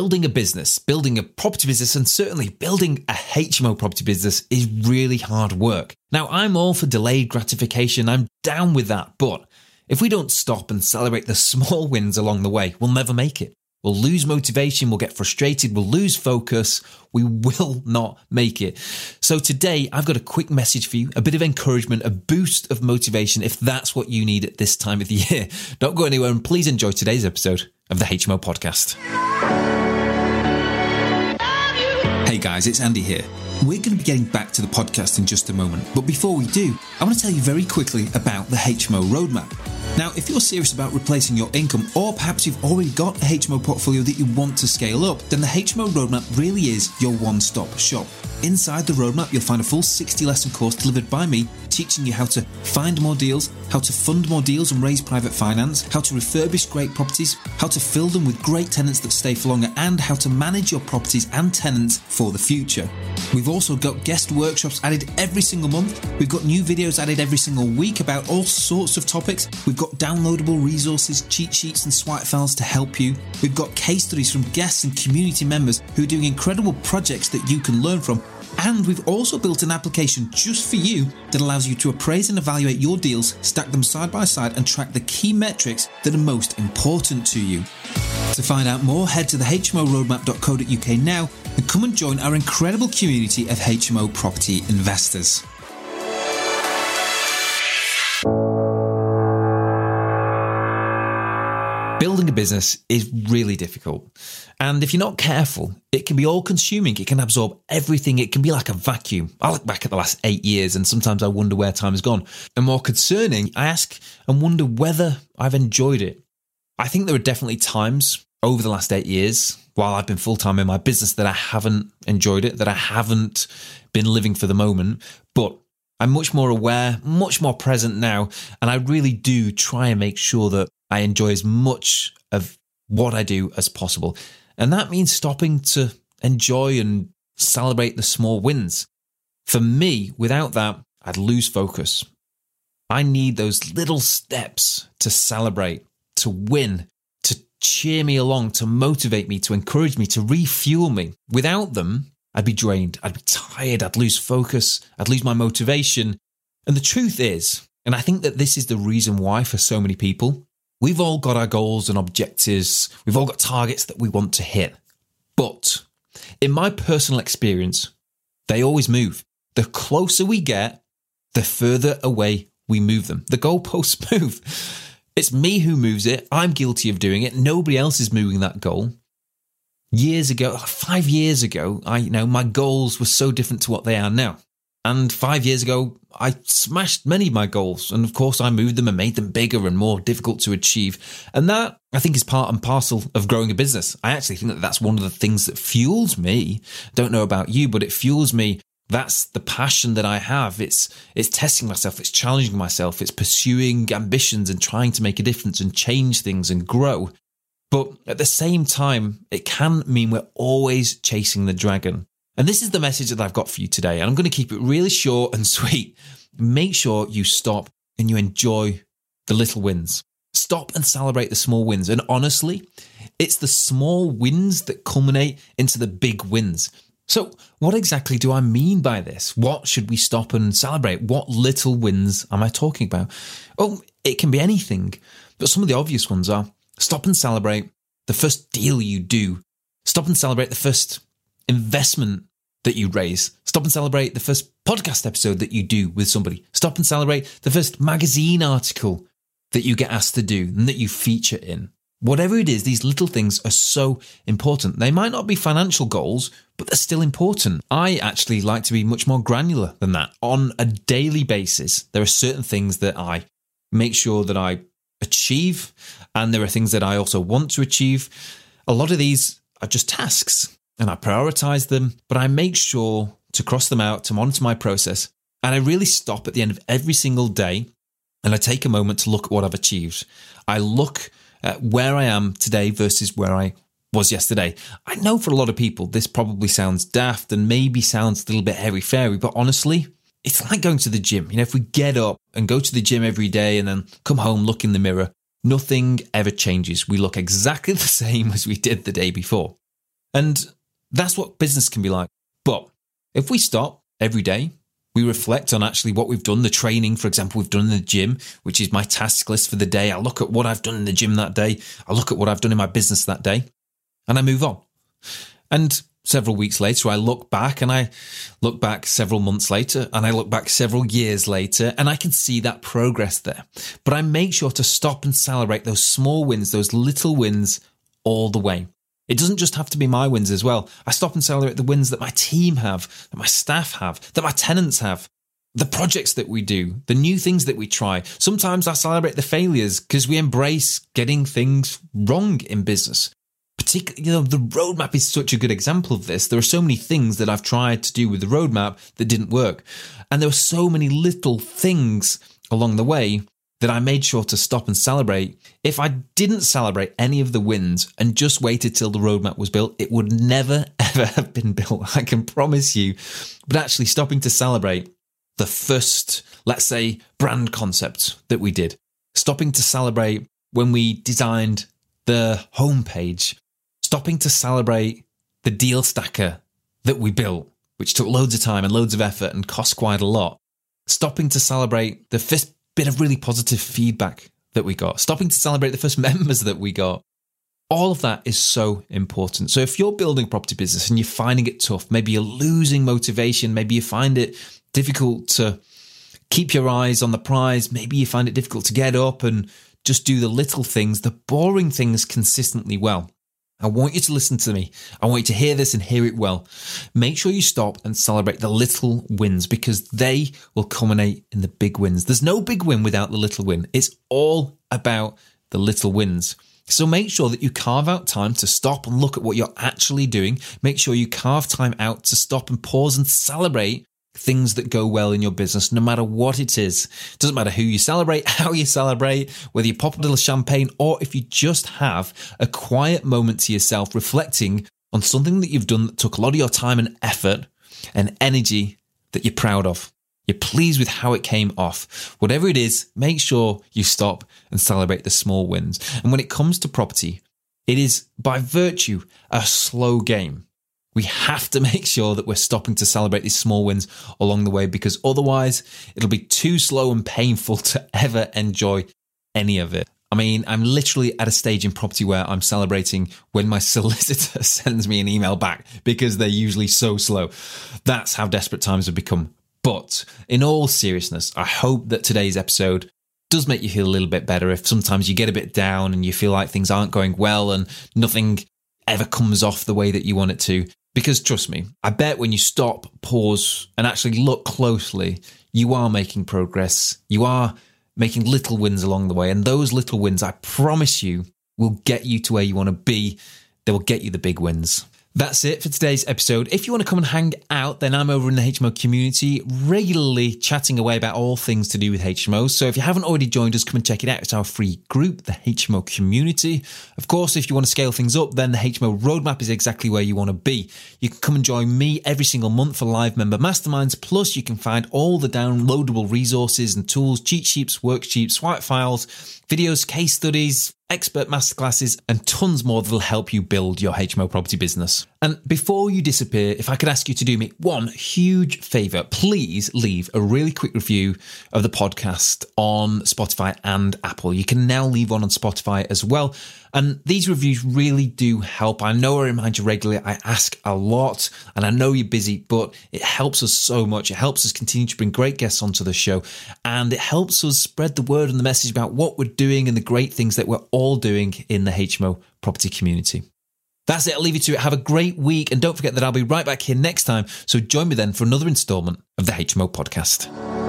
Building a business, building a property business, and certainly building a HMO property business is really hard work. Now, I'm all for delayed gratification, I'm down with that, but if we don't stop and celebrate the small wins along the way, we'll never make it. We'll lose motivation, we'll get frustrated, we'll lose focus, we will not make it. So today, I've got a quick message for you, a bit of encouragement, a boost of motivation if that's what you need at this time of the year. Don't go anywhere and please enjoy today's episode of the HMO podcast. Hey guys, it's Andy here. We're going to be getting back to the podcast in just a moment, but before we do, I want to tell you very quickly about the HMO roadmap. Now, if you're serious about replacing your income, or perhaps you've already got a HMO portfolio that you want to scale up, then the HMO Roadmap really is your one stop shop. Inside the roadmap, you'll find a full 60 lesson course delivered by me teaching you how to find more deals, how to fund more deals and raise private finance, how to refurbish great properties, how to fill them with great tenants that stay for longer, and how to manage your properties and tenants for the future. We've also got guest workshops added every single month. We've got new videos added every single week about all sorts of topics. We've got downloadable resources, cheat sheets, and swipe files to help you. We've got case studies from guests and community members who are doing incredible projects that you can learn from and we've also built an application just for you that allows you to appraise and evaluate your deals, stack them side by side, and track the key metrics that are most important to you. To find out more, head to the hmoroadmap.co.uk now and come and join our incredible community of HMO property investors. Building a business is really difficult. And if you're not careful, it can be all consuming. It can absorb everything. It can be like a vacuum. I look back at the last eight years and sometimes I wonder where time has gone. And more concerning, I ask and wonder whether I've enjoyed it. I think there are definitely times over the last eight years while I've been full time in my business that I haven't enjoyed it, that I haven't been living for the moment. But I'm much more aware, much more present now. And I really do try and make sure that I enjoy as much of what I do as possible. And that means stopping to enjoy and celebrate the small wins. For me, without that, I'd lose focus. I need those little steps to celebrate, to win, to cheer me along, to motivate me, to encourage me, to refuel me. Without them, I'd be drained, I'd be tired, I'd lose focus, I'd lose my motivation. And the truth is, and I think that this is the reason why for so many people, We've all got our goals and objectives. We've all got targets that we want to hit. But in my personal experience, they always move. The closer we get, the further away we move them. The goalposts move. It's me who moves it. I'm guilty of doing it. Nobody else is moving that goal. Years ago, five years ago, I you know my goals were so different to what they are now. And five years ago, I smashed many of my goals. And of course, I moved them and made them bigger and more difficult to achieve. And that, I think, is part and parcel of growing a business. I actually think that that's one of the things that fuels me. Don't know about you, but it fuels me. That's the passion that I have. It's, it's testing myself. It's challenging myself. It's pursuing ambitions and trying to make a difference and change things and grow. But at the same time, it can mean we're always chasing the dragon. And this is the message that I've got for you today. And I'm going to keep it really short and sweet. Make sure you stop and you enjoy the little wins. Stop and celebrate the small wins. And honestly, it's the small wins that culminate into the big wins. So, what exactly do I mean by this? What should we stop and celebrate? What little wins am I talking about? Oh, it can be anything, but some of the obvious ones are stop and celebrate the first deal you do. Stop and celebrate the first investment that you raise. Stop and celebrate the first podcast episode that you do with somebody. Stop and celebrate the first magazine article that you get asked to do and that you feature in. Whatever it is, these little things are so important. They might not be financial goals, but they're still important. I actually like to be much more granular than that. On a daily basis, there are certain things that I make sure that I achieve, and there are things that I also want to achieve. A lot of these are just tasks, and I prioritize them, but I make sure to cross them out, to monitor my process. And I really stop at the end of every single day and I take a moment to look at what I've achieved. I look at where I am today versus where I was yesterday. I know for a lot of people, this probably sounds daft and maybe sounds a little bit hairy fairy, but honestly, it's like going to the gym. You know, if we get up and go to the gym every day and then come home, look in the mirror, nothing ever changes. We look exactly the same as we did the day before. And that's what business can be like. But if we stop every day, we reflect on actually what we've done, the training, for example, we've done in the gym, which is my task list for the day. I look at what I've done in the gym that day. I look at what I've done in my business that day and I move on. And several weeks later, I look back and I look back several months later and I look back several years later and I can see that progress there. But I make sure to stop and celebrate those small wins, those little wins all the way. It doesn't just have to be my wins as well. I stop and celebrate the wins that my team have, that my staff have, that my tenants have, the projects that we do, the new things that we try. Sometimes I celebrate the failures because we embrace getting things wrong in business. Particularly, you know, the roadmap is such a good example of this. There are so many things that I've tried to do with the roadmap that didn't work. And there were so many little things along the way that I made sure to stop and celebrate. If I didn't celebrate any of the wins and just waited till the roadmap was built, it would never, ever have been built. I can promise you. But actually, stopping to celebrate the first, let's say, brand concept that we did, stopping to celebrate when we designed the homepage, stopping to celebrate the deal stacker that we built, which took loads of time and loads of effort and cost quite a lot, stopping to celebrate the first bit of really positive feedback that we got, stopping to celebrate the first members that we got. All of that is so important. So if you're building a property business and you're finding it tough, maybe you're losing motivation, maybe you find it difficult to keep your eyes on the prize, maybe you find it difficult to get up and just do the little things, the boring things consistently well. I want you to listen to me. I want you to hear this and hear it well. Make sure you stop and celebrate the little wins because they will culminate in the big wins. There's no big win without the little win. It's all about the little wins. So make sure that you carve out time to stop and look at what you're actually doing. Make sure you carve time out to stop and pause and celebrate things that go well in your business, no matter what it is. It doesn't matter who you celebrate, how you celebrate, whether you pop a little champagne, or if you just have a quiet moment to yourself reflecting on something that you've done that took a lot of your time and effort and energy that you're proud of. You're pleased with how it came off. Whatever it is, make sure you stop and celebrate the small wins. And when it comes to property, it is by virtue a slow game. We have to make sure that we're stopping to celebrate these small wins along the way because otherwise it'll be too slow and painful to ever enjoy any of it. I mean, I'm literally at a stage in property where I'm celebrating when my solicitor sends me an email back because they're usually so slow. That's how desperate times have become. But in all seriousness, I hope that today's episode does make you feel a little bit better if sometimes you get a bit down and you feel like things aren't going well and nothing ever comes off the way that you want it to. Because trust me, I bet when you stop, pause, and actually look closely, you are making progress. You are making little wins along the way. And those little wins, I promise you, will get you to where you want to be. They will get you the big wins. That's it for today's episode. If you want to come and hang out, then I'm over in the HMO community, regularly chatting away about all things to do with HMO. So if you haven't already joined us, come and check it out. It's our free group, the HMO community. Of course, if you want to scale things up, then the HMO roadmap is exactly where you want to be. You can come and join me every single month for live member masterminds. Plus, you can find all the downloadable resources and tools, cheat sheets, worksheets, swipe files, videos, case studies, expert masterclasses, and tons more that'll help you build your HMO property business. And before you disappear, if I could ask you to do me one huge favor, please leave a really quick review of the podcast on Spotify and Apple. You can now leave one on Spotify as well. And these reviews really do help. I know I remind you regularly, I ask a lot and I know you're busy, but it helps us so much. It helps us continue to bring great guests onto the show and it helps us spread the word and the message about what we're doing and the great things that we're all doing in the HMO property community. That's it. I'll leave you to it. Have a great week. And don't forget that I'll be right back here next time. So join me then for another installment of the HMO podcast.